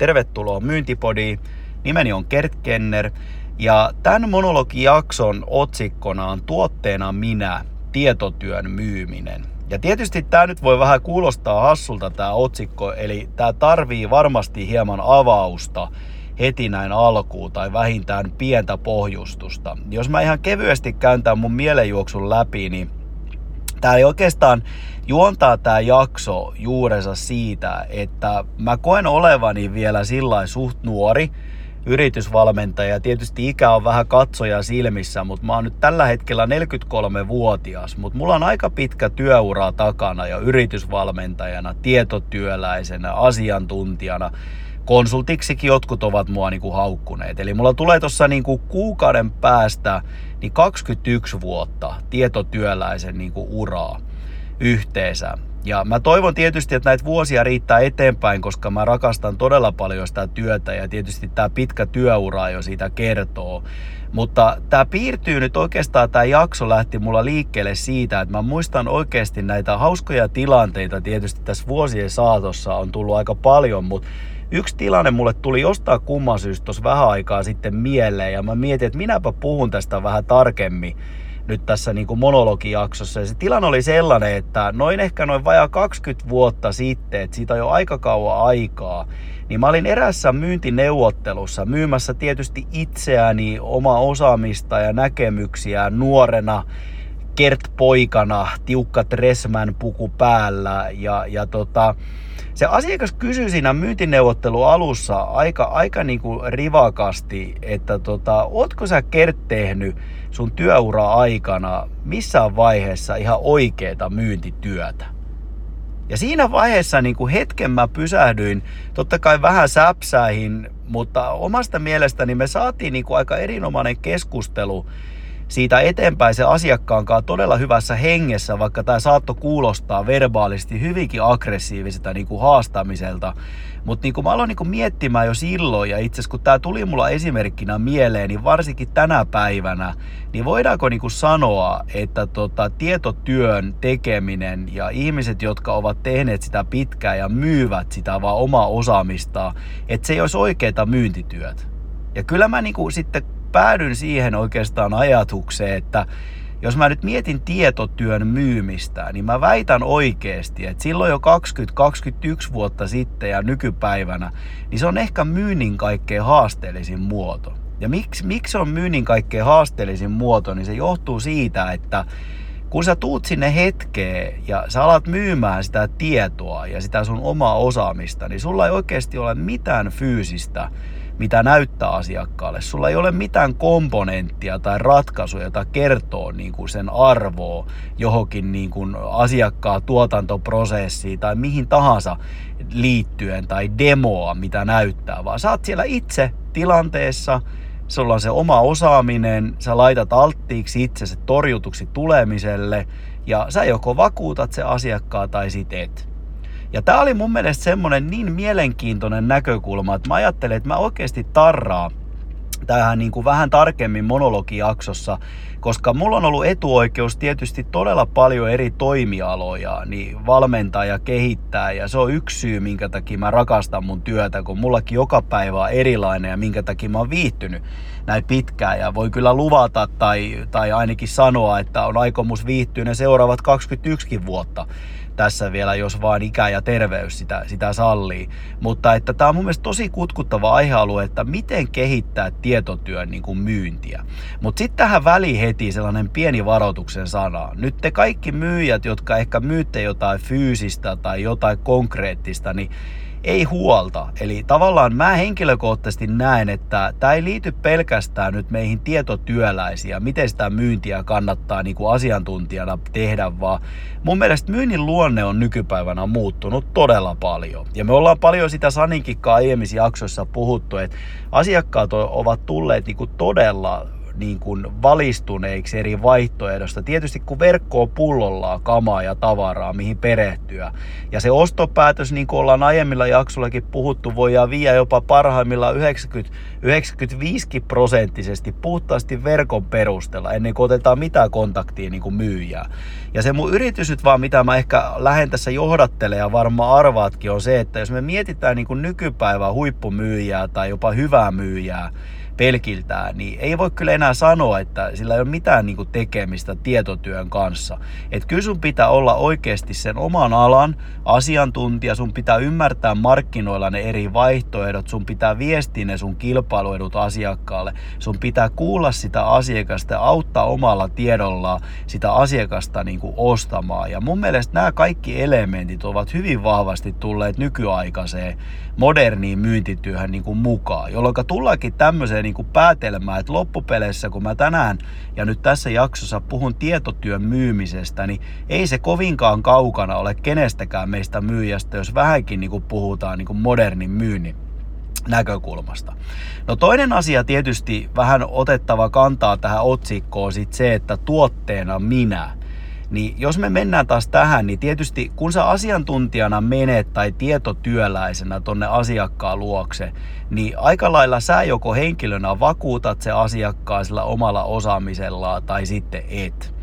Tervetuloa Myyntipodiin. Nimeni on Kert Kenner ja tämän monologijakson otsikkona on tuotteena minä, tietotyön myyminen. Ja tietysti tämä nyt voi vähän kuulostaa hassulta tämä otsikko, eli tämä tarvii varmasti hieman avausta heti näin alkuun tai vähintään pientä pohjustusta. Jos mä ihan kevyesti käyn tämän mun mielenjuoksun läpi, niin Tämä ei oikeastaan juontaa tämä jakso juurensa siitä, että mä koen olevani vielä sillä suht nuori yritysvalmentaja. Tietysti ikä on vähän katsoja silmissä, mutta mä oon nyt tällä hetkellä 43-vuotias, mutta mulla on aika pitkä työura takana ja yritysvalmentajana, tietotyöläisenä, asiantuntijana konsultiksikin jotkut ovat mua niinku haukkuneet. Eli mulla tulee tuossa niinku kuukauden päästä niin 21 vuotta tietotyöläisen niinku uraa yhteensä. Ja mä toivon tietysti, että näitä vuosia riittää eteenpäin, koska mä rakastan todella paljon sitä työtä ja tietysti tämä pitkä työura jo siitä kertoo. Mutta tämä piirtyy nyt oikeastaan, tämä jakso lähti mulla liikkeelle siitä, että mä muistan oikeasti näitä hauskoja tilanteita tietysti tässä vuosien saatossa on tullut aika paljon, mutta yksi tilanne mulle tuli jostain kumman syystä tuossa vähän aikaa sitten mieleen ja mä mietin, että minäpä puhun tästä vähän tarkemmin nyt tässä niin kuin monologijaksossa. Ja se tilanne oli sellainen, että noin ehkä noin vajaa 20 vuotta sitten, että siitä on jo aika kauan aikaa, niin mä olin erässä myyntineuvottelussa myymässä tietysti itseäni, oma osaamista ja näkemyksiä nuorena Kert-poikana, tiukka Dressman puku päällä ja, ja tota, se asiakas kysyi siinä myyntineuvottelu alussa aika, aika niin kuin rivakasti, että tota, ootko sä Kert tehnyt sun työura aikana missään vaiheessa ihan oikeeta myyntityötä? Ja siinä vaiheessa niin kuin hetken mä pysähdyin, totta kai vähän säpsäihin, mutta omasta mielestäni me saatiin niin kuin aika erinomainen keskustelu siitä eteenpäin se asiakkaankaan todella hyvässä hengessä, vaikka tämä saatto kuulostaa verbaalisesti hyvinkin aggressiiviselta niin kuin haastamiselta. Mutta niin mä aloin niin kuin miettimään jo silloin, ja itse asiassa kun tämä tuli mulla esimerkkinä mieleen, niin varsinkin tänä päivänä, niin voidaanko niin kuin sanoa, että tota, tietotyön tekeminen ja ihmiset, jotka ovat tehneet sitä pitkään ja myyvät sitä vaan omaa osaamistaan, että se ei olisi oikeita myyntityöt. Ja kyllä mä niin kuin sitten päädyin siihen oikeastaan ajatukseen, että jos mä nyt mietin tietotyön myymistä, niin mä väitän oikeasti, että silloin jo 20-21 vuotta sitten ja nykypäivänä, niin se on ehkä myynnin kaikkein haasteellisin muoto. Ja miksi, miksi on myynnin kaikkein haasteellisin muoto, niin se johtuu siitä, että kun sä tuut sinne hetkeen ja sä alat myymään sitä tietoa ja sitä sun omaa osaamista, niin sulla ei oikeasti ole mitään fyysistä mitä näyttää asiakkaalle. Sulla ei ole mitään komponenttia tai ratkaisuja, jota kertoo niin kuin sen arvoa johonkin niin kuin asiakkaan tuotantoprosessiin tai mihin tahansa liittyen tai demoa, mitä näyttää, vaan sä oot siellä itse tilanteessa, sulla on se oma osaaminen, sä laitat alttiiksi itsesi torjutuksi tulemiselle ja sä joko vakuutat se asiakkaa tai sit et. Ja tämä oli mun mielestä semmonen niin mielenkiintoinen näkökulma, että mä ajattelin, että mä oikeasti tarraa tähän niin kuin vähän tarkemmin monologijaksossa, koska mulla on ollut etuoikeus tietysti todella paljon eri toimialoja, niin valmentaa ja kehittää, ja se on yksi syy, minkä takia mä rakastan mun työtä, kun mullakin joka päivä on erilainen ja minkä takia mä oon viihtynyt näin pitkään, ja voi kyllä luvata tai, tai ainakin sanoa, että on aikomus viihtyä ne seuraavat 21 vuotta tässä vielä, jos vaan ikä ja terveys sitä, sitä sallii. Mutta että tämä on mun mielestä tosi kutkuttava aihealue, että miten kehittää tietotyön niin kuin myyntiä. Mutta sitten tähän väliin heti sellainen pieni varoituksen sana. Nyt te kaikki myyjät, jotka ehkä myytte jotain fyysistä tai jotain konkreettista, niin ei huolta. Eli tavallaan mä henkilökohtaisesti näen, että tämä ei liity pelkästään nyt meihin tietotyöläisiä, miten sitä myyntiä kannattaa niin kuin asiantuntijana tehdä, vaan mun mielestä myynnin luonne on nykypäivänä muuttunut todella paljon. Ja me ollaan paljon sitä Saninkikkaa aiemmissa jaksoissa puhuttu, että asiakkaat ovat tulleet niin kuin todella niin kuin valistuneiksi eri vaihtoehdosta. Tietysti kun verkkoa pullolla kamaa ja tavaraa, mihin perehtyä. Ja se ostopäätös, niin kuin ollaan aiemmilla jaksollakin puhuttu, voidaan viiä jopa parhaimmillaan 90, 95 prosenttisesti puhtaasti verkon perusteella, ennen kuin otetaan mitään kontaktia niin kuin myyjää. Ja se mun yritys nyt vaan, mitä mä ehkä lähden tässä johdattelemaan ja varmaan arvaatkin, on se, että jos me mietitään niin kuin nykypäivää huippumyyjää tai jopa hyvää myyjää, pelkiltään, niin ei voi kyllä enää sanoa, että sillä ei ole mitään niin tekemistä tietotyön kanssa. Et kyllä sun pitää olla oikeasti sen oman alan asiantuntija, sun pitää ymmärtää markkinoilla ne eri vaihtoehdot, sun pitää viestiä ne sun kilpailuedut asiakkaalle, sun pitää kuulla sitä asiakasta ja auttaa omalla tiedolla sitä asiakasta niin ostamaan. Ja mun mielestä nämä kaikki elementit ovat hyvin vahvasti tulleet nykyaikaiseen moderniin myyntityöhön niin kuin mukaan, jolloin tullaankin tämmöiseen niin kuin päätelmään, että loppupeleissä kun mä tänään ja nyt tässä jaksossa puhun tietotyön myymisestä, niin ei se kovinkaan kaukana ole kenestäkään meistä myyjästä, jos vähänkin niin kuin puhutaan niin kuin modernin myynnin näkökulmasta. No toinen asia tietysti vähän otettava kantaa tähän otsikkoon sit se, että tuotteena minä. Niin jos me mennään taas tähän, niin tietysti kun sä asiantuntijana menet tai tietotyöläisenä tonne asiakkaan luokse, niin aika lailla sä joko henkilönä vakuutat se asiakkaan sillä omalla osaamisella tai sitten et.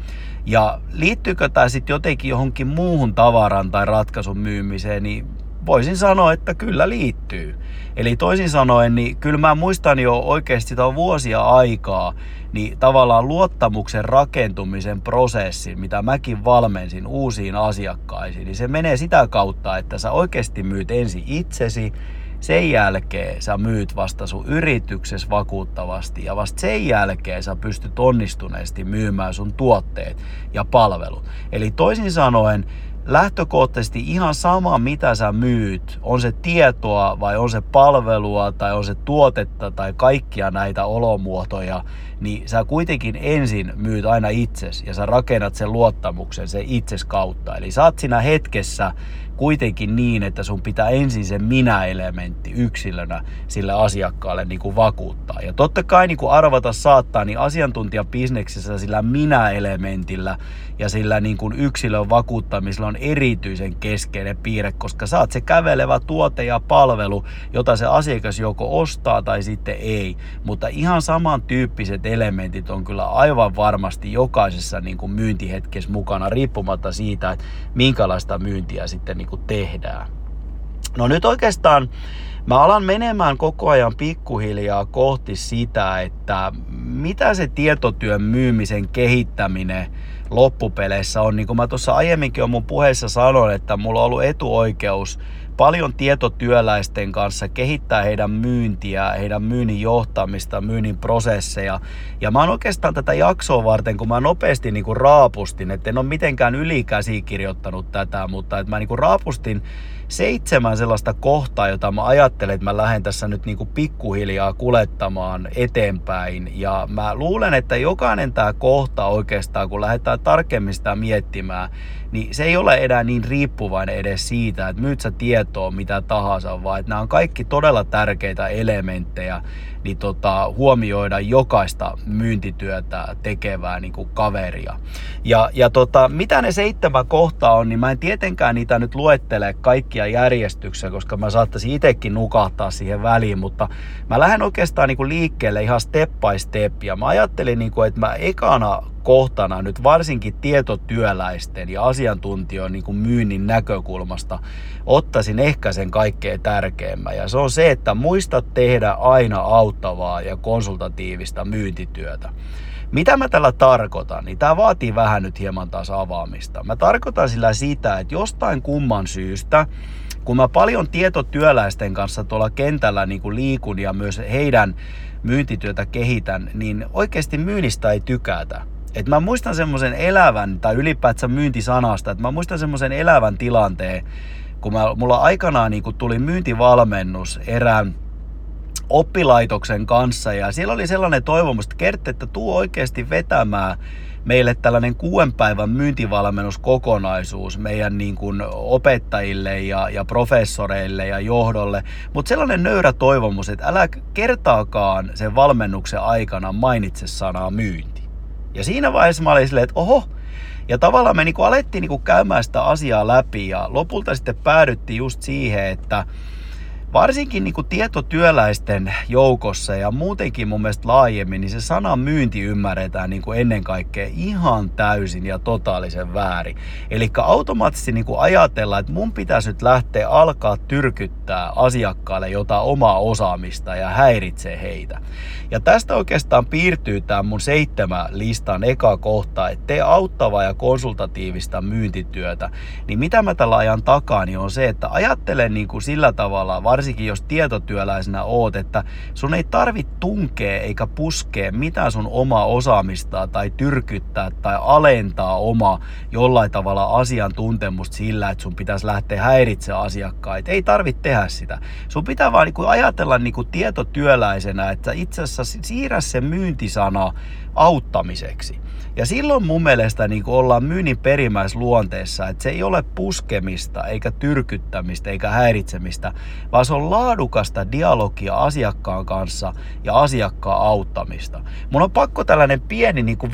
Ja liittyykö tämä sitten jotenkin johonkin muuhun tavaran tai ratkaisun myymiseen, niin voisin sanoa, että kyllä liittyy. Eli toisin sanoen, niin kyllä mä muistan jo oikeasti sitä vuosia aikaa, niin tavallaan luottamuksen rakentumisen prosessi, mitä mäkin valmensin uusiin asiakkaisiin, niin se menee sitä kautta, että sä oikeasti myyt ensin itsesi, sen jälkeen sä myyt vasta sun yrityksessä vakuuttavasti ja vasta sen jälkeen sä pystyt onnistuneesti myymään sun tuotteet ja palvelut. Eli toisin sanoen, lähtökohtaisesti ihan sama, mitä sä myyt, on se tietoa vai on se palvelua tai on se tuotetta tai kaikkia näitä olomuotoja, niin sä kuitenkin ensin myyt aina itses ja sä rakennat sen luottamuksen sen itses kautta. Eli sä oot siinä hetkessä kuitenkin niin, että sun pitää ensin se minä-elementti yksilönä sille asiakkaalle niin kuin vakuuttaa. Ja totta kai niin kuin arvata saattaa, niin asiantuntijabisneksessä sillä minä-elementillä ja sillä niin kuin yksilön vakuuttamisella on erityisen keskeinen piirre, koska saat se kävelevä tuote ja palvelu, jota se asiakas joko ostaa tai sitten ei. Mutta ihan samantyyppiset elementit on kyllä aivan varmasti jokaisessa niin kuin myyntihetkessä mukana, riippumatta siitä, että minkälaista myyntiä sitten niin kuin tehdään. No nyt oikeastaan mä alan menemään koko ajan pikkuhiljaa kohti sitä, että mitä se tietotyön myymisen kehittäminen loppupeleissä on. Niin kuin mä tuossa aiemminkin jo mun puheessa sanoin, että mulla on ollut etuoikeus paljon tietotyöläisten kanssa kehittää heidän myyntiä, heidän myynnin johtamista, myynnin prosesseja. Ja mä oon oikeastaan tätä jaksoa varten, kun mä nopeasti niin kuin raapustin, että en ole mitenkään ylikäsikirjoittanut tätä, mutta että mä niin kuin raapustin seitsemän sellaista kohtaa, jota mä ajattelen, että mä lähden tässä nyt niin kuin pikkuhiljaa kulettamaan eteenpäin. Ja mä luulen, että jokainen tämä kohta oikeastaan, kun lähdetään tarkemmin sitä miettimään, niin se ei ole enää niin riippuvainen edes siitä, että myyt sä tietoa mitä tahansa, vaan että nämä on kaikki todella tärkeitä elementtejä niin tota, huomioida jokaista myyntityötä tekevää niin kuin kaveria. Ja, ja tota, mitä ne seitsemän kohtaa on, niin mä en tietenkään niitä nyt luettele kaikkia järjestyksessä, koska mä saattaisin itsekin nukahtaa siihen väliin, mutta mä lähden oikeastaan niin kuin liikkeelle ihan step by step, ja mä ajattelin, niin kuin, että mä ekana kohtana nyt varsinkin tietotyöläisten ja asiantuntijoiden niin kuin myynnin näkökulmasta ottaisin ehkä sen kaikkein tärkeimmän. Ja se on se, että muista tehdä aina auttavaa ja konsultatiivista myyntityötä. Mitä mä tällä tarkoitan, niin tämä vaatii vähän nyt hieman taas avaamista. Mä tarkoitan sillä sitä, että jostain kumman syystä, kun mä paljon tietotyöläisten kanssa tuolla kentällä niin kuin liikun ja myös heidän myyntityötä kehitän, niin oikeasti myynnistä ei tykätä. Et mä muistan semmoisen elävän, tai ylipäätään myyntisanasta, että mä muistan semmoisen elävän tilanteen, kun mä, mulla aikanaan niin kun tuli myyntivalmennus erään oppilaitoksen kanssa. Ja siellä oli sellainen toivomus, että Kert, että tuu oikeasti vetämään meille tällainen kuuden päivän myyntivalmennuskokonaisuus meidän niin kuin opettajille ja, ja professoreille ja johdolle, mutta sellainen nöyrä toivomus, että älä kertaakaan sen valmennuksen aikana mainitse sanaa myynti. Ja siinä vaiheessa mä olin silleen, että oho, ja tavallaan me niin kuin alettiin niin kuin käymään sitä asiaa läpi ja lopulta sitten päädyttiin just siihen, että varsinkin niin kuin tietotyöläisten joukossa ja muutenkin mun mielestä laajemmin, niin se sana myynti ymmärretään niin kuin ennen kaikkea ihan täysin ja totaalisen väärin. Eli automaattisesti niin kuin ajatellaan, että mun pitäisi nyt lähteä alkaa tyrkyttää asiakkaalle jotain omaa osaamista ja häiritsee heitä. Ja tästä oikeastaan piirtyy tämä mun seitsemän listan eka kohta, että tee auttavaa ja konsultatiivista myyntityötä. Niin mitä mä tällä ajan takaa, niin on se, että ajattele niin kuin sillä tavalla, varsinkin jos tietotyöläisenä oot, että sun ei tarvitse tunkea eikä puskea mitään sun omaa osaamista tai tyrkyttää tai alentaa oma jollain tavalla asiantuntemusta sillä, että sun pitäisi lähteä häiritsemään asiakkaita. Ei tarvitse tehdä sitä. Sun pitää vaan niin ajatella niin kuin tietotyöläisenä, että itse asiassa siirrä se myyntisana auttamiseksi. Ja silloin mun mielestä niin ollaan myynnin perimmäisluonteessa, että se ei ole puskemista, eikä tyrkyttämistä, eikä häiritsemistä, vaan se on laadukasta dialogia asiakkaan kanssa ja asiakkaan auttamista. Mun on pakko tällainen pieni niin kuin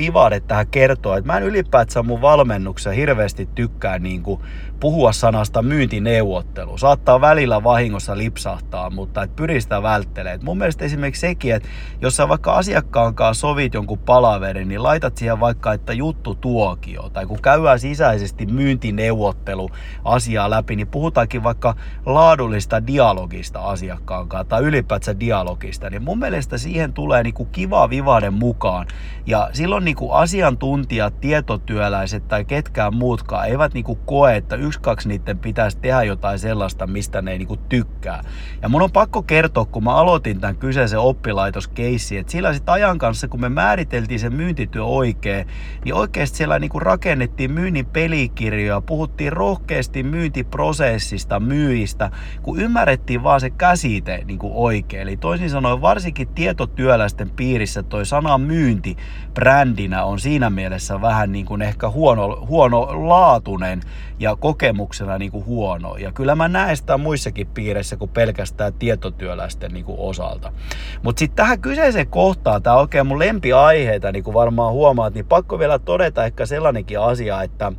tähän kertoa, että mä en ylipäätään mun valmennuksessa hirveästi tykkää niin kuin puhua sanasta myyntineuvottelu. Saattaa välillä vahingossa lipsahtaa, mutta et pyri sitä välttelemään. Mun mielestä esimerkiksi sekin, että jos sä vaikka asiakkaan kanssa sovit jonkun palaverin, niin laitat siihen vaikka, että juttu tuokio. Tai kun käydään sisäisesti myyntineuvottelu asiaa läpi, niin puhutaankin vaikka laadullista dialogista asiakkaan kanssa tai ylipäätään dialogista. Niin mun mielestä siihen tulee niinku kiva vivaden mukaan. Ja silloin niinku asiantuntijat, tietotyöläiset tai ketkään muutkaan eivät niinku koe, että yksi kaksi niiden pitäisi tehdä jotain sellaista, mistä ne ei niinku tykkää. Ja mun on pakko kertoa, kun mä aloitin tämän kyseisen oppilaitoskeissin, että sillä sitten ajan kanssa, kun me määriteltiin se myyntityö oikein, niin oikeasti siellä niinku rakennettiin myynnin pelikirjoja, puhuttiin rohkeasti myyntiprosessista, myyjistä, kun ymmärrettiin vaan se käsite niinku oikein. Eli toisin sanoen varsinkin tietotyöläisten piirissä toi sana myynti brändinä on siinä mielessä vähän niin kuin ehkä huono, huono laatunen ja kokemuksena niin kuin huono. Ja kyllä mä näen sitä muissakin piireissä kuin pelkästään tietotyöläisten niin kuin osalta. Mutta sitten tähän kyseiseen kohtaan, tämä on oikein mun lempiaiheita, niin kuin varmaan huomaat, niin pakko vielä todeta ehkä sellainenkin asia, että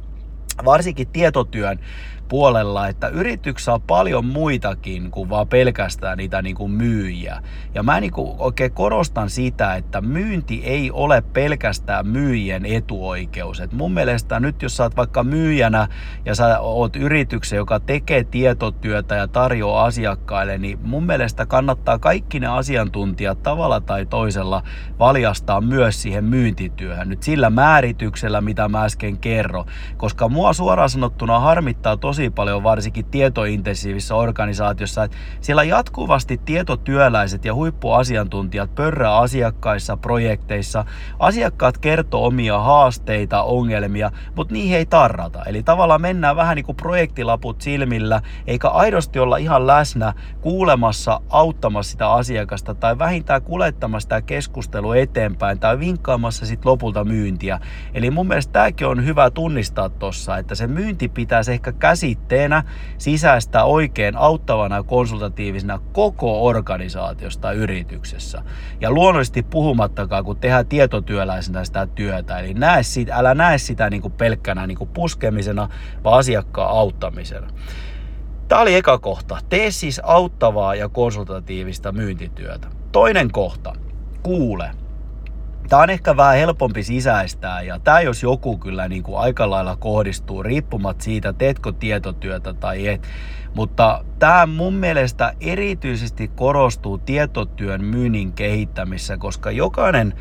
varsinkin tietotyön puolella, että yrityksessä on paljon muitakin kuin vaan pelkästään niitä niin kuin myyjiä. Ja mä niin kuin oikein korostan sitä, että myynti ei ole pelkästään myyjien etuoikeus. Et mun mielestä nyt jos sä oot vaikka myyjänä ja sä oot yrityksen, joka tekee tietotyötä ja tarjoaa asiakkaille, niin mun mielestä kannattaa kaikki ne asiantuntijat tavalla tai toisella valjastaa myös siihen myyntityöhön. Nyt sillä määrityksellä, mitä mä äsken kerro. Koska mua suoraan sanottuna harmittaa tosi tosi paljon varsinkin tietointensiivisessä organisaatiossa, että siellä jatkuvasti tietotyöläiset ja huippuasiantuntijat pörrää asiakkaissa, projekteissa. Asiakkaat kertoo omia haasteita, ongelmia, mutta niihin ei tarrata. Eli tavallaan mennään vähän niin kuin projektilaput silmillä, eikä aidosti olla ihan läsnä kuulemassa, auttamassa sitä asiakasta tai vähintään kuljettamassa sitä keskustelua eteenpäin tai vinkkaamassa sitten lopulta myyntiä. Eli mun mielestä tämäkin on hyvä tunnistaa tuossa, että se myynti pitäisi ehkä käsi käsitteenä sisäistä oikein auttavana konsultatiivisena koko organisaatiosta yrityksessä. Ja luonnollisesti puhumattakaan, kun tehdään tietotyöläisenä sitä työtä. Eli näe sitä, älä näe sitä niin kuin pelkkänä niin kuin puskemisena, vaan asiakkaan auttamisena. Tämä oli eka kohta. Tee siis auttavaa ja konsultatiivista myyntityötä. Toinen kohta. Kuule Tämä on ehkä vähän helpompi sisäistää ja tämä jos joku kyllä niin kuin aika lailla kohdistuu riippumatta siitä, teetkö tietotyötä tai et. Mutta tämä mun mielestä erityisesti korostuu tietotyön myynnin kehittämisessä, koska jokainen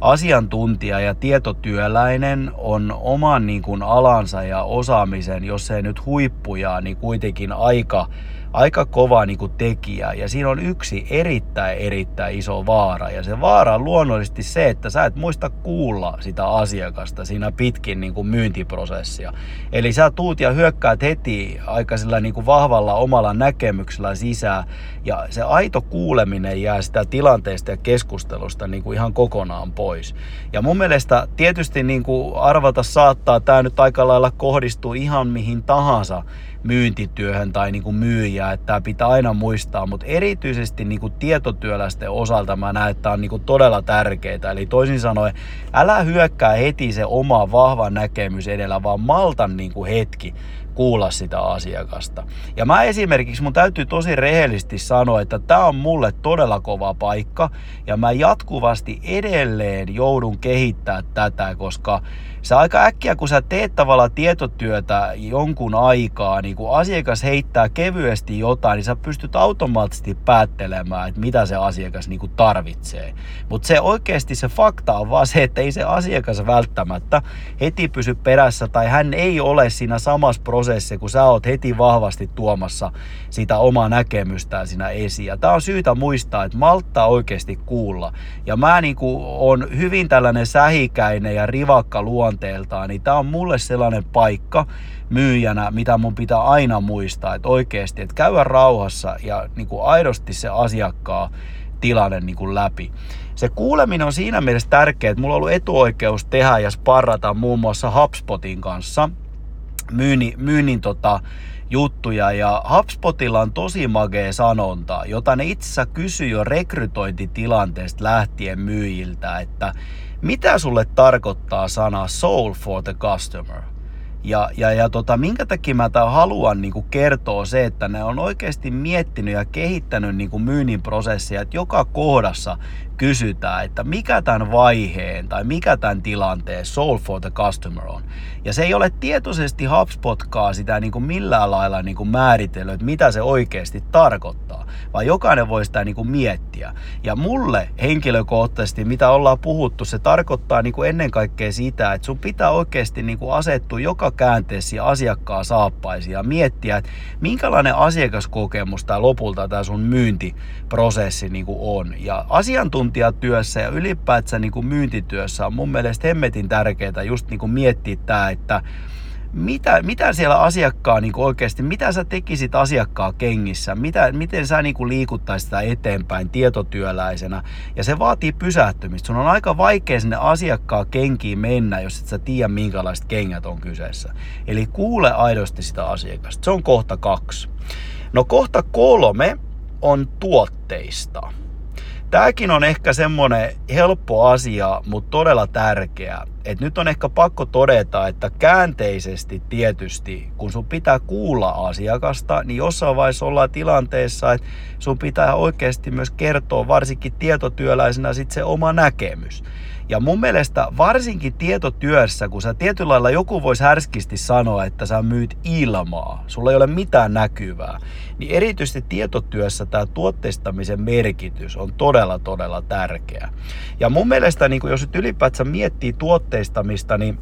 asiantuntija ja tietotyöläinen on oman niin kuin alansa ja osaamisen, jos ei nyt huippuja, niin kuitenkin aika aika kova niin kuin tekijä ja siinä on yksi erittäin erittäin iso vaara ja se vaara on luonnollisesti se, että sä et muista kuulla sitä asiakasta siinä pitkin niin kuin myyntiprosessia. Eli sä tuut ja hyökkäät heti aika sillä niin kuin vahvalla omalla näkemyksellä sisään ja se aito kuuleminen jää sitä tilanteesta ja keskustelusta niin kuin ihan kokonaan pois. Ja mun mielestä tietysti niin kuin arvata saattaa, tämä nyt aika lailla kohdistuu ihan mihin tahansa myyntityöhön tai niin kuin myyjää, että tämä pitää aina muistaa, mutta erityisesti niin kuin tietotyöläisten osalta mä näen, että tämä on niin kuin todella tärkeää. Eli toisin sanoen, älä hyökkää heti se oma vahva näkemys edellä, vaan maltan niin kuin hetki kuulla sitä asiakasta. Ja mä esimerkiksi, mun täytyy tosi rehellisesti sanoa, että tämä on mulle todella kova paikka ja mä jatkuvasti edelleen joudun kehittää tätä, koska se aika äkkiä, kun sä teet tavallaan tietotyötä jonkun aikaa, niin kun asiakas heittää kevyesti jotain, niin sä pystyt automaattisesti päättelemään, että mitä se asiakas niin kuin tarvitsee. Mutta se oikeasti se fakta on vaan se, että ei se asiakas välttämättä heti pysy perässä tai hän ei ole siinä samassa prosessissa, kun sä oot heti vahvasti tuomassa sitä omaa näkemystään siinä esiin. Ja tää on syytä muistaa, että malttaa oikeasti kuulla. Ja mä niin kuin on hyvin tällainen sähikäinen ja rivakka luo luonteeltaan, niin tämä on mulle sellainen paikka myyjänä, mitä mun pitää aina muistaa, että oikeasti, että käydä rauhassa ja niin kuin aidosti se asiakkaa tilanne niin kuin läpi. Se kuuleminen on siinä mielessä tärkeää, että mulla on ollut etuoikeus tehdä ja sparrata muun muassa HubSpotin kanssa myynnin, myynnin tota, juttuja ja HubSpotilla on tosi magee sanonta, jota ne itse asiassa kysyy jo rekrytointitilanteesta lähtien myyjiltä, että mitä sulle tarkoittaa sana soul for the customer? Ja, ja, ja tota, minkä takia mä tämän haluan niin kuin kertoa se, että ne on oikeasti miettinyt ja kehittänyt niin kuin myynnin prosessia, että joka kohdassa kysytään, että mikä tämän vaiheen tai mikä tämän tilanteen soul for the customer on. Ja se ei ole tietoisesti HubSpotkaa sitä niin kuin millään lailla niin kuin määritellyt, että mitä se oikeasti tarkoittaa, vaan jokainen voi sitä niin kuin miettiä. Ja mulle henkilökohtaisesti, mitä ollaan puhuttu, se tarkoittaa niin kuin ennen kaikkea sitä, että sun pitää oikeasti niin kuin asettua joka käänteessä asiakkaan saappaisia ja miettiä, että minkälainen asiakaskokemus tämä lopulta tämä sun myyntiprosessi niin kuin on. Ja asiantuntija asiantuntijatyössä ja ylipäätään niin kuin myyntityössä on mun mielestä hemmetin tärkeää just niin kuin miettiä tämä, että mitä, mitä siellä asiakkaa niin oikeasti, mitä sä tekisit asiakkaa kengissä, mitä, miten sä niin liikuttaisit sitä eteenpäin tietotyöläisenä. Ja se vaatii pysähtymistä. Sun on aika vaikea sinne asiakkaa kenkiin mennä, jos et sä tiedä minkälaiset kengät on kyseessä. Eli kuule aidosti sitä asiakasta. Se on kohta kaksi. No kohta kolme on tuotteista. Tämäkin on ehkä semmonen helppo asia, mutta todella tärkeä. Et nyt on ehkä pakko todeta, että käänteisesti tietysti, kun sun pitää kuulla asiakasta, niin jossain vaiheessa ollaan tilanteessa, että sun pitää oikeasti myös kertoa varsinkin tietotyöläisenä sit se oma näkemys. Ja mun mielestä varsinkin tietotyössä, kun sä tietyllä lailla joku voisi härskisti sanoa, että sä myyt ilmaa, sulla ei ole mitään näkyvää, niin erityisesti tietotyössä tämä tuotteistamisen merkitys on todella, todella tärkeä. Ja mun mielestä, niin jos nyt ylipäätään miettii tuotteistamista, niin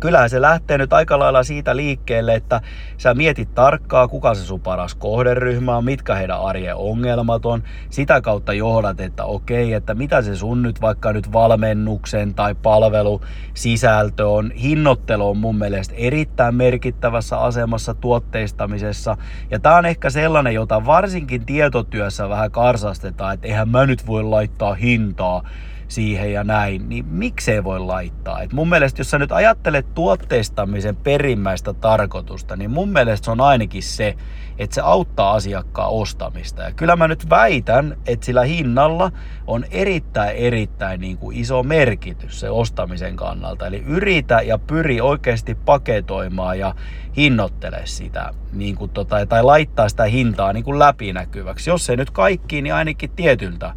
kyllähän se lähtee nyt aika lailla siitä liikkeelle, että sä mietit tarkkaa, kuka se sun paras kohderyhmä on, mitkä heidän arjen ongelmat on. Sitä kautta johdat, että okei, että mitä se sun nyt vaikka nyt valmennuksen tai palvelu sisältö on. Hinnoittelu on mun mielestä erittäin merkittävässä asemassa tuotteistamisessa. Ja tää on ehkä sellainen, jota varsinkin tietotyössä vähän karsastetaan, että eihän mä nyt voi laittaa hintaa siihen ja näin, niin miksei voi laittaa? Et mun mielestä, jos sä nyt ajattelet tuotteistamisen perimmäistä tarkoitusta, niin mun mielestä se on ainakin se, että se auttaa asiakkaan ostamista. Ja kyllä mä nyt väitän, että sillä hinnalla on erittäin, erittäin niin kuin iso merkitys se ostamisen kannalta. Eli yritä ja pyri oikeasti paketoimaan ja hinnoittele sitä, niin kuin tota, tai laittaa sitä hintaa niin kuin läpinäkyväksi. Jos ei nyt kaikkiin, niin ainakin tietyltä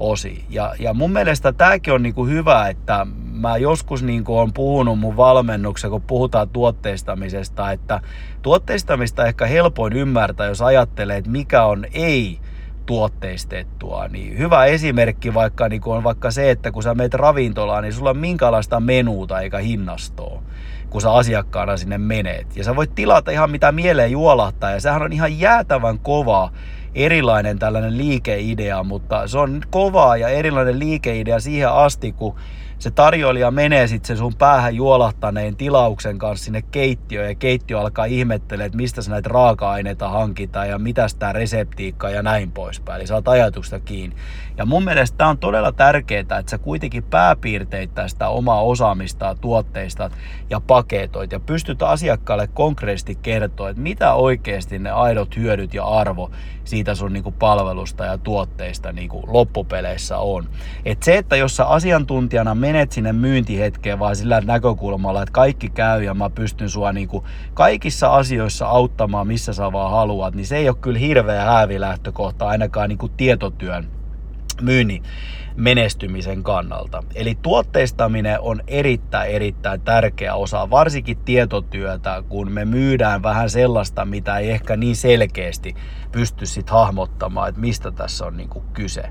osi. Ja, ja mun mielestä tämäkin on niinku hyvä, että mä joskus niinku on puhunut mun valmennuksessa, kun puhutaan tuotteistamisesta, että tuotteistamista ehkä helpoin ymmärtää, jos ajattelee, että mikä on ei tuotteistettua. Niin hyvä esimerkki vaikka niin on vaikka se, että kun sä meet ravintolaan, niin sulla on minkälaista menuuta eikä hinnastoa kun sä asiakkaana sinne menet. Ja sä voit tilata ihan mitä mieleen juolahtaa, ja sehän on ihan jäätävän kova erilainen tällainen liikeidea, mutta se on kovaa ja erilainen liikeidea siihen asti, kun se tarjoilija menee sitten sen sun päähän juolahtaneen tilauksen kanssa sinne keittiöön ja keittiö alkaa ihmettelemään, että mistä sä näitä raaka-aineita hankitaan ja mitä tämä reseptiikka ja näin poispäin. Eli saat ajatusta kiinni. Ja mun mielestä tämä on todella tärkeää, että sä kuitenkin pääpiirteitä sitä omaa osaamista, tuotteista ja paketoit ja pystyt asiakkaalle konkreettisesti kertoa, että mitä oikeasti ne aidot hyödyt ja arvo siitä sun niinku palvelusta ja tuotteista niinku loppupeleissä on. Et se, että jos sä asiantuntijana menet sinne myyntihetkeen vaan sillä näkökulmalla, että kaikki käy ja mä pystyn sua niinku kaikissa asioissa auttamaan, missä sä vaan haluat, niin se ei ole kyllä hirveä häävilähtökohta ainakaan niinku tietotyön myynnin menestymisen kannalta. Eli tuotteistaminen on erittäin erittäin tärkeä osa, varsinkin tietotyötä, kun me myydään vähän sellaista, mitä ei ehkä niin selkeästi pysty sitten hahmottamaan, että mistä tässä on niinku kyse.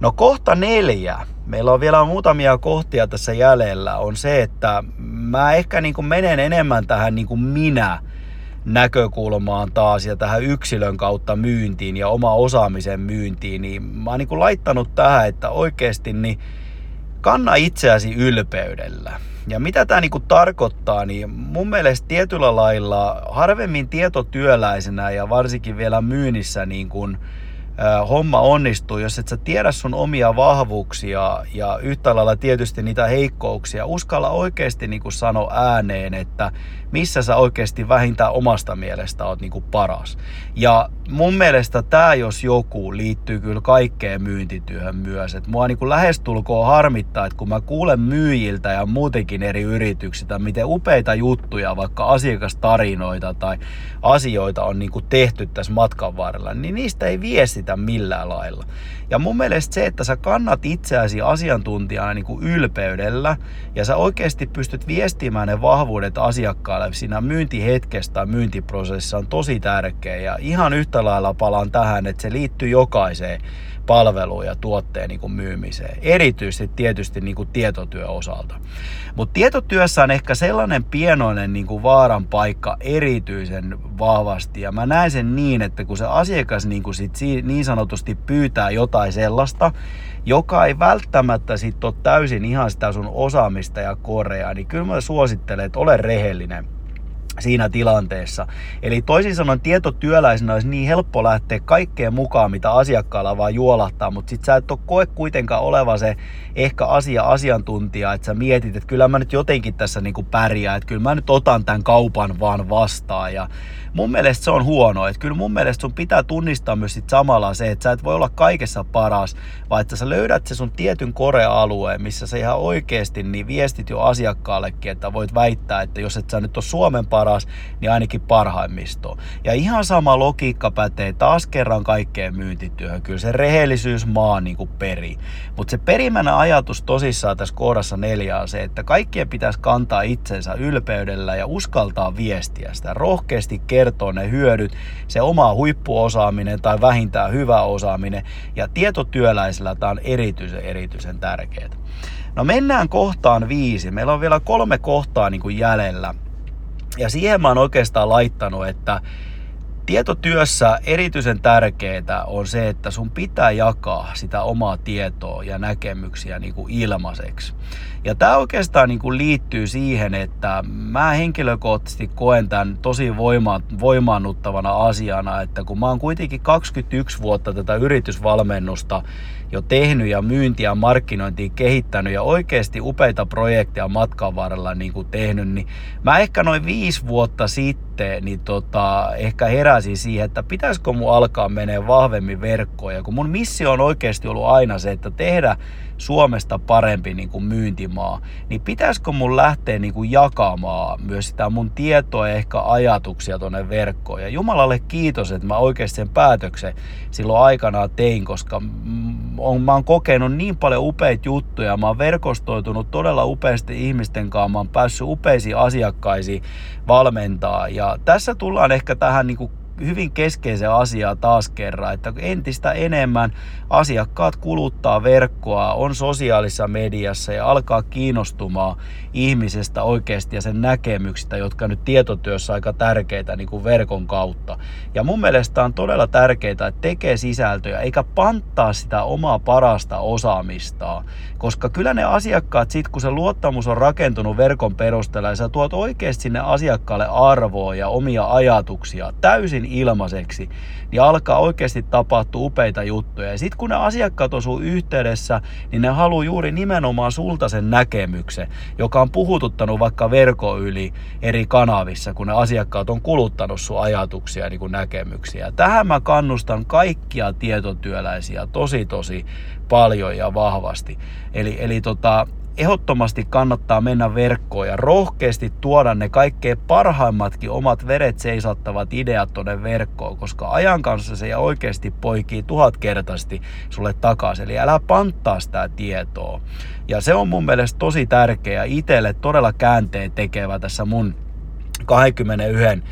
No kohta neljä, meillä on vielä muutamia kohtia tässä jäljellä, on se, että mä ehkä niin kuin menen enemmän tähän niin kuin minä näkökulmaan taas ja tähän yksilön kautta myyntiin ja oma osaamisen myyntiin, niin mä oon niin kuin laittanut tähän, että oikeasti niin kanna itseäsi ylpeydellä. Ja mitä tämä niinku tarkoittaa, niin mun mielestä tietyllä lailla harvemmin tietotyöläisenä ja varsinkin vielä myynnissä niin kun homma onnistuu, jos et sä tiedä sun omia vahvuuksia ja yhtä lailla tietysti niitä heikkouksia. Uskalla oikeasti niin kuin sanoa ääneen, että missä sä oikeasti vähintään omasta mielestä oot niin kuin paras. Ja mun mielestä tämä jos joku liittyy kyllä kaikkeen myyntityöhön myös. Et mua niin lähestulkoon harmittaa, että kun mä kuulen myyjiltä ja muutenkin eri yrityksiltä, miten upeita juttuja, vaikka asiakastarinoita tai asioita on niin kuin tehty tässä matkan varrella, niin niistä ei viestitä millään lailla. Ja mun mielestä se, että sä kannat itseäsi asiantuntijana niin kuin ylpeydellä ja sä oikeasti pystyt viestimään ne vahvuudet asiakkaalle siinä myyntihetkessä tai myyntiprosessissa on tosi tärkeä. Ja ihan yhtä lailla palaan tähän, että se liittyy jokaiseen palveluun ja tuotteen niin kuin myymiseen. Erityisesti tietysti niin kuin tietotyö osalta. Mutta tietotyössä on ehkä sellainen pienoinen niin kuin vaaran paikka erityisen vahvasti. Ja mä näen sen niin, että kun se asiakas niin, kuin sit niin sanotusti pyytää jotain sellaista, joka ei välttämättä sit ole täysin ihan sitä sun osaamista ja korea, niin kyllä mä suosittelen, että ole rehellinen siinä tilanteessa. Eli toisin sanoen tietotyöläisenä olisi niin helppo lähteä kaikkeen mukaan, mitä asiakkaalla vaan juolahtaa, mutta sit sä et ole koe kuitenkaan oleva se ehkä asia asiantuntija, että sä mietit, että kyllä mä nyt jotenkin tässä niinku pärjää, että kyllä mä nyt otan tämän kaupan vaan vastaan ja mun mielestä se on huono, että kyllä mun mielestä sun pitää tunnistaa myös sit samalla se, että sä et voi olla kaikessa paras, vaan että sä löydät se sun tietyn korealueen, missä sä ihan oikeasti niin viestit jo asiakkaallekin, että voit väittää, että jos et sä nyt ole Suomen paras, niin ainakin parhaimmisto. Ja ihan sama logiikka pätee taas kerran kaikkeen myyntityöhön. Kyllä se rehellisyys maa niin kuin peri. Mutta se perimmäinen ajatus tosissaan tässä kohdassa neljä on se, että kaikkien pitäisi kantaa itsensä ylpeydellä ja uskaltaa viestiä sitä rohkeasti kertoo ne hyödyt, se oma huippuosaaminen tai vähintään hyvä osaaminen. Ja tietotyöläisellä tämä on erityisen, erityisen tärkeää. No mennään kohtaan viisi. Meillä on vielä kolme kohtaa niin kuin jäljellä. Ja siihen mä oon oikeastaan laittanut, että tietotyössä erityisen tärkeää on se, että sun pitää jakaa sitä omaa tietoa ja näkemyksiä niin kuin ilmaiseksi. Ja tämä oikeastaan niin kuin liittyy siihen, että mä henkilökohtaisesti koen tämän tosi voima, voimaannuttavana asiana, että kun mä oon kuitenkin 21 vuotta tätä yritysvalmennusta jo tehnyt ja myyntiä ja markkinointia kehittänyt ja oikeasti upeita projekteja matkan varrella niin kuin tehnyt, niin mä ehkä noin viisi vuotta sitten niin tota, ehkä heräsin siihen, että pitäisikö mun alkaa menee vahvemmin verkkoon. Ja kun mun missio on oikeasti ollut aina se, että tehdä Suomesta parempi niin kuin myyntimaa, niin pitäisikö mun lähteä niin kuin jakamaan myös sitä mun tietoa ja ehkä ajatuksia tuonne verkkoon. Ja Jumalalle kiitos, että mä oikeasti sen päätöksen silloin aikanaan tein, koska on, mä oon kokenut niin paljon upeita juttuja, mä oon verkostoitunut todella upeasti ihmisten kanssa, mä oon päässyt upeisiin asiakkaisiin valmentaa. Ja tässä tullaan ehkä tähän niin kuin hyvin keskeisen asiaa taas kerran, että entistä enemmän asiakkaat kuluttaa verkkoa, on sosiaalisessa mediassa ja alkaa kiinnostumaan ihmisestä oikeasti ja sen näkemyksistä, jotka nyt tietotyössä aika tärkeitä niin kuin verkon kautta. Ja mun mielestä on todella tärkeää, että tekee sisältöjä eikä panttaa sitä omaa parasta osaamistaan, koska kyllä ne asiakkaat, sit kun se luottamus on rakentunut verkon perusteella ja sä tuot oikeasti sinne asiakkaalle arvoa ja omia ajatuksia täysin ilmaiseksi, niin alkaa oikeasti tapahtua upeita juttuja. Ja sitten kun ne asiakkaat osuu yhteydessä, niin ne haluaa juuri nimenomaan sulta sen näkemyksen, joka on puhututtanut vaikka verko yli eri kanavissa, kun ne asiakkaat on kuluttanut sun ajatuksia ja niin näkemyksiä. Tähän mä kannustan kaikkia tietotyöläisiä tosi tosi paljon ja vahvasti. Eli, eli tota, ehdottomasti kannattaa mennä verkkoon ja rohkeasti tuoda ne kaikkein parhaimmatkin omat veret seisattavat ideat tonne verkkoon, koska ajan kanssa se oikeasti poikii tuhatkertaisesti sulle takaisin. Eli älä panttaa sitä tietoa. Ja se on mun mielestä tosi tärkeä itselle todella käänteen tekevä tässä mun 21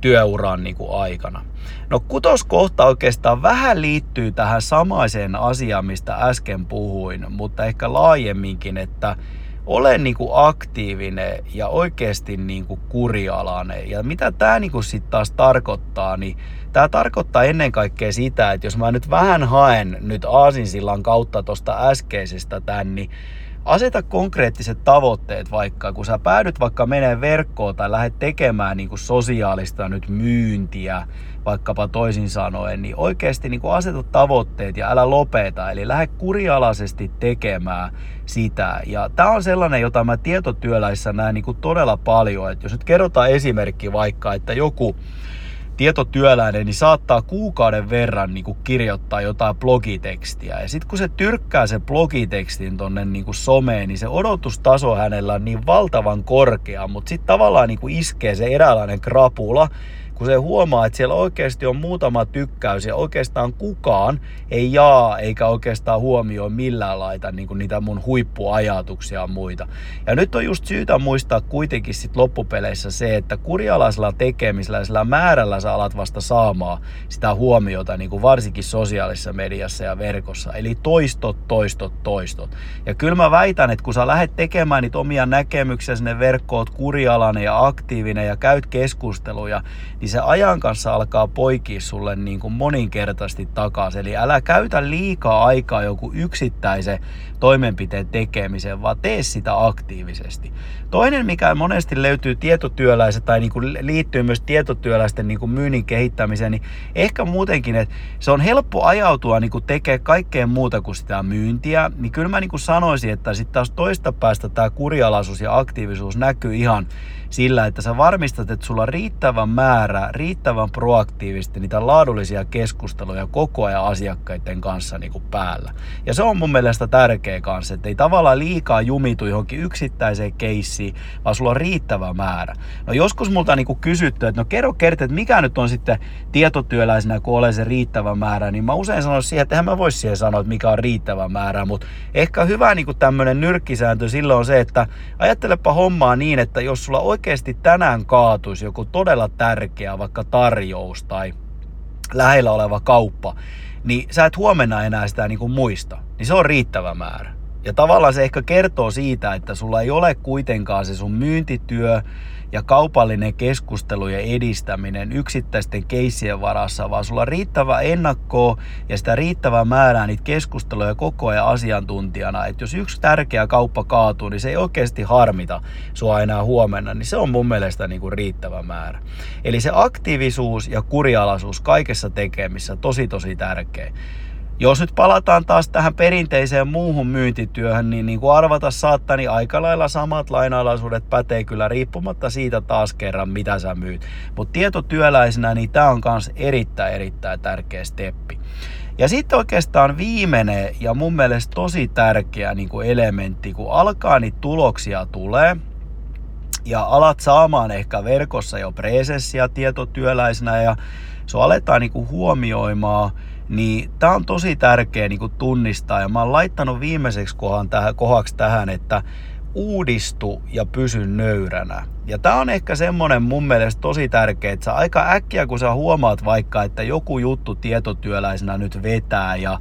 työuran niin kuin aikana. No kutoskohta oikeastaan vähän liittyy tähän samaiseen asiaan, mistä äsken puhuin, mutta ehkä laajemminkin, että ole niin kuin aktiivinen ja oikeasti niin kuin kurialainen. Ja mitä tämä niin sitten taas tarkoittaa, niin tämä tarkoittaa ennen kaikkea sitä, että jos mä nyt vähän haen nyt Aasinsillan kautta tuosta äskeisestä tän, niin aseta konkreettiset tavoitteet vaikka, kun sä päädyt vaikka menee verkkoon tai lähdet tekemään niin kuin sosiaalista nyt myyntiä, vaikkapa toisin sanoen, niin oikeasti niin kuin aseta tavoitteet ja älä lopeta. Eli lähde kurialaisesti tekemään sitä. Ja tämä on sellainen, jota mä tietotyöläissä näen niin kuin todella paljon. Että jos nyt kerrotaan esimerkki vaikka, että joku tietotyöläinen niin saattaa kuukauden verran niin kuin kirjoittaa jotain blogitekstiä. Ja sitten kun se tyrkkää sen blogitekstin tonne niin kuin someen, niin se odotustaso hänellä on niin valtavan korkea, mutta sitten tavallaan niin kuin iskee se eräänlainen krapula, kun se huomaa, että siellä oikeasti on muutama tykkäys ja oikeastaan kukaan ei jaa eikä oikeastaan huomioi millään laita niin kuin niitä mun huippuajatuksia ja muita. Ja nyt on just syytä muistaa kuitenkin sit loppupeleissä se, että kurjalaisella tekemisellä sillä määrällä sä alat vasta saamaan sitä huomiota niin kuin varsinkin sosiaalisessa mediassa ja verkossa. Eli toistot, toistot, toistot. Ja kyllä mä väitän, että kun sä lähdet tekemään niitä omia näkemyksiä sinne verkkoon, kurjalainen ja aktiivinen ja käyt keskusteluja, niin niin se ajan kanssa alkaa poikia sulle niin kuin moninkertaisesti takaisin. Eli älä käytä liikaa aikaa joku yksittäisen toimenpiteen tekemiseen, vaan tee sitä aktiivisesti. Toinen, mikä monesti löytyy tietotyöläiset tai niin kuin liittyy myös tietotyöläisten niin kuin myynnin kehittämiseen, niin ehkä muutenkin, että se on helppo ajautua niin kuin tekemään kaikkea muuta kuin sitä myyntiä, niin kyllä mä niin kuin sanoisin, että sitten taas toista päästä tämä kurialaisuus ja aktiivisuus näkyy ihan sillä, että sä varmistat, että sulla on riittävän määrä, riittävän proaktiivisesti niitä laadullisia keskusteluja koko ajan asiakkaiden kanssa niin kuin päällä. Ja se on mun mielestä tärkeä kanssa, että ei tavallaan liikaa jumitu johonkin yksittäiseen keissiin, vaan sulla on riittävä määrä. No joskus multa on niin kuin kysytty, että no kerro kerta, että mikä nyt on sitten tietotyöläisenä, kun ole se riittävä määrä, niin mä usein sanon siihen, että eihän mä vois siihen sanoa, että mikä on riittävä määrä, mutta ehkä hyvä niin kuin tämmöinen nyrkkisääntö silloin on se, että ajattelepa hommaa niin, että jos sulla oikeasti tänään kaatuisi joku todella tärkeä vaikka tarjous tai lähellä oleva kauppa, niin sä et huomenna enää sitä niin kuin muista. Niin se on riittävä määrä. Ja tavallaan se ehkä kertoo siitä, että sulla ei ole kuitenkaan se sun myyntityö ja kaupallinen keskustelu ja edistäminen yksittäisten keissien varassa, vaan sulla on riittävä ennakkoa ja sitä riittävää määrää niitä keskusteluja koko ajan asiantuntijana. Että jos yksi tärkeä kauppa kaatuu, niin se ei oikeasti harmita sua enää huomenna, niin se on mun mielestä niin kuin riittävä määrä. Eli se aktiivisuus ja kurialaisuus kaikessa tekemissä tosi tosi tärkeä. Jos nyt palataan taas tähän perinteiseen muuhun myyntityöhön, niin niin kuin arvata saattaa, niin aika lailla samat lainalaisuudet pätee kyllä riippumatta siitä taas kerran, mitä sä myyt. Mutta tietotyöläisenä, niin tämä on myös erittäin, erittäin tärkeä steppi. Ja sitten oikeastaan viimeinen ja mun mielestä tosi tärkeä niin kuin elementti, kun alkaa niitä tuloksia tulee, ja alat saamaan ehkä verkossa jo presenssia tietotyöläisenä ja se aletaan niin kuin huomioimaan niin tämä on tosi tärkeä niin kuin tunnistaa ja mä oon laittanut viimeiseksi kohan tähän, kohaksi tähän, että uudistu ja pysy nöyränä. Ja tämä on ehkä semmonen mun mielestä tosi tärkeä, että sä aika äkkiä kun sä huomaat vaikka, että joku juttu tietotyöläisenä nyt vetää ja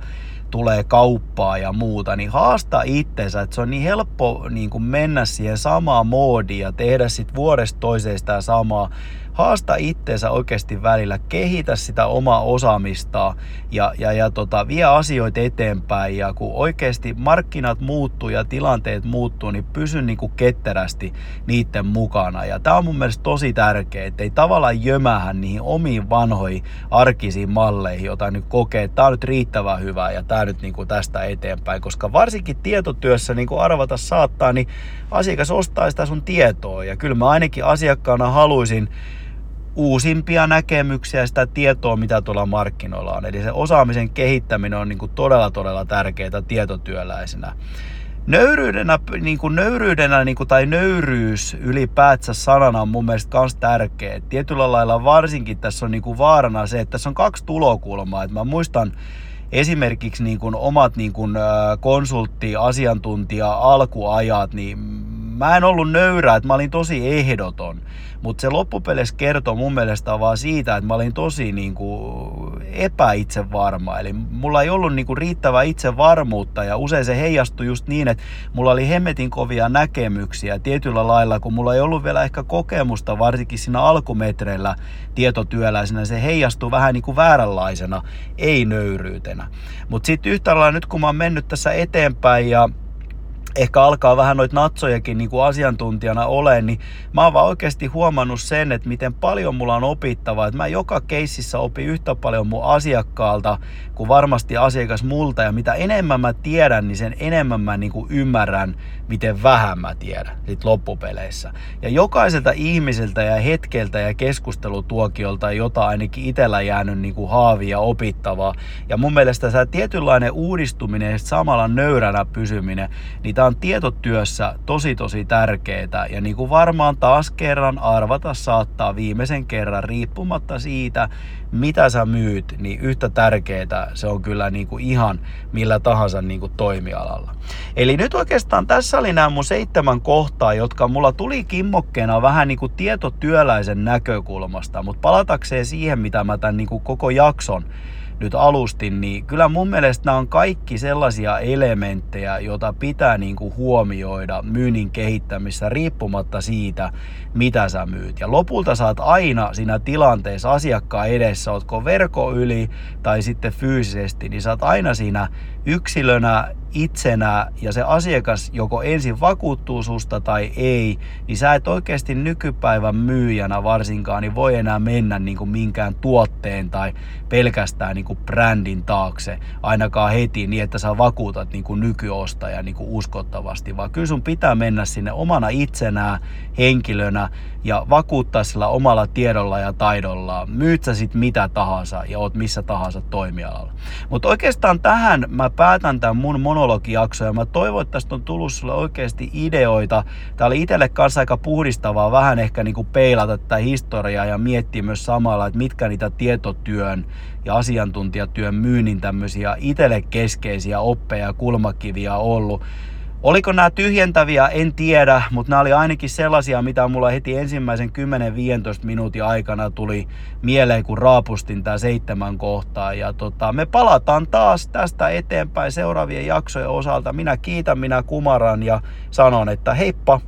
tulee kauppaa ja muuta, niin haasta itsensä, että se on niin helppo niin kuin mennä siihen samaan moodiin ja tehdä sitten vuodesta toiseen sitä samaa, haasta itteensä oikeasti välillä, kehitä sitä omaa osaamista ja, ja, ja tota, vie asioita eteenpäin. Ja kun oikeasti markkinat muuttuu ja tilanteet muuttuu, niin pysy niin kuin ketterästi niiden mukana. Ja tämä on mun mielestä tosi tärkeää, että ei tavallaan jömähä niihin omiin vanhoihin arkisiin malleihin, joita nyt kokee, että tämä on nyt riittävän hyvä ja tämä nyt niin kuin tästä eteenpäin, koska varsinkin tietotyössä niin kuin arvata saattaa, niin asiakas ostaa sitä sun tietoa. Ja kyllä mä ainakin asiakkaana haluaisin uusimpia näkemyksiä sitä tietoa, mitä tuolla markkinoilla on. Eli se osaamisen kehittäminen on niin kuin todella, todella tärkeää tietotyöläisenä. Nöyryydenä, niin kuin nöyryydenä niin kuin, tai nöyryys ylipäätsä sanana on mun mielestä myös tärkeä. Tietyllä lailla varsinkin tässä on niin kuin vaarana se, että tässä on kaksi tulokulmaa. Et mä muistan esimerkiksi niin kuin omat niin kuin konsultti, asiantuntija, alkuajat, niin mä en ollut nöyrä, että mä olin tosi ehdoton. Mutta se loppupeleissä kertoo mun mielestä vaan siitä, että mä olin tosi niin kuin epäitsevarma. Eli mulla ei ollut niin kuin riittävää itsevarmuutta ja usein se heijastui just niin, että mulla oli hemmetin kovia näkemyksiä tietyllä lailla, kun mulla ei ollut vielä ehkä kokemusta, varsinkin siinä alkumetreillä tietotyöläisenä, se heijastuu vähän niin kuin vääränlaisena, ei nöyryytenä. Mutta sitten yhtä lailla nyt kun mä oon mennyt tässä eteenpäin ja ehkä alkaa vähän noita natsojakin niin kuin asiantuntijana olen, niin mä oon vaan oikeasti huomannut sen, että miten paljon mulla on opittavaa. Että mä joka keississä opin yhtä paljon mun asiakkaalta kuin varmasti asiakas multa. Ja mitä enemmän mä tiedän, niin sen enemmän mä niin kuin ymmärrän, miten vähän mä tiedän sit loppupeleissä. Ja jokaiselta ihmiseltä ja hetkeltä ja keskustelutuokiolta, jota ainakin itsellä jäänyt niin kuin haavia opittavaa. Ja mun mielestä se tietynlainen uudistuminen ja samalla nöyränä pysyminen, niin tää on tietotyössä tosi tosi tärkeää ja niin kuin varmaan taas kerran arvata saattaa viimeisen kerran riippumatta siitä, mitä sä myyt, niin yhtä tärkeää se on kyllä niin kuin ihan millä tahansa niin kuin toimialalla. Eli nyt oikeastaan tässä oli nämä mun seitsemän kohtaa, jotka mulla tuli kimmokkeena vähän niin kuin tietotyöläisen näkökulmasta, mutta palatakseen siihen, mitä mä tämän niin kuin koko jakson nyt alustin, niin kyllä mun mielestä nämä on kaikki sellaisia elementtejä, joita pitää niin kuin huomioida myynnin kehittämisessä riippumatta siitä, mitä sä myyt. Ja lopulta saat aina siinä tilanteessa asiakkaan edessä, ootko verko yli tai sitten fyysisesti, niin saat aina siinä yksilönä itsenä ja se asiakas joko ensin vakuuttuu susta tai ei, niin sä et oikeasti nykypäivän myyjänä varsinkaan niin voi enää mennä niin kuin minkään tuotteen tai pelkästään niin kuin brändin taakse ainakaan heti niin, että sä vakuutat niin kuin nykyostaja niin uskottavasti, vaan kyllä sun pitää mennä sinne omana itsenään henkilönä ja vakuuttaa sillä omalla tiedolla ja taidolla, myyt sä sit mitä tahansa ja oot missä tahansa toimialalla. Mutta oikeastaan tähän mä päätän tämän mun monologijakso ja mä toivon, että tästä on tullut sulle oikeasti ideoita. Tää oli itselle kanssa aika puhdistavaa vähän ehkä niinku peilata tätä historiaa ja miettiä myös samalla, että mitkä niitä tietotyön ja asiantuntijatyön myynnin tämmöisiä itselle keskeisiä oppeja ja kulmakiviä ollut. Oliko nämä tyhjentäviä, en tiedä, mutta nämä oli ainakin sellaisia, mitä mulla heti ensimmäisen 10-15 minuutin aikana tuli mieleen, kun raapustin tämä seitsemän kohtaa. Ja tota, me palataan taas tästä eteenpäin seuraavien jaksojen osalta. Minä kiitän, minä kumaran ja sanon, että heippa!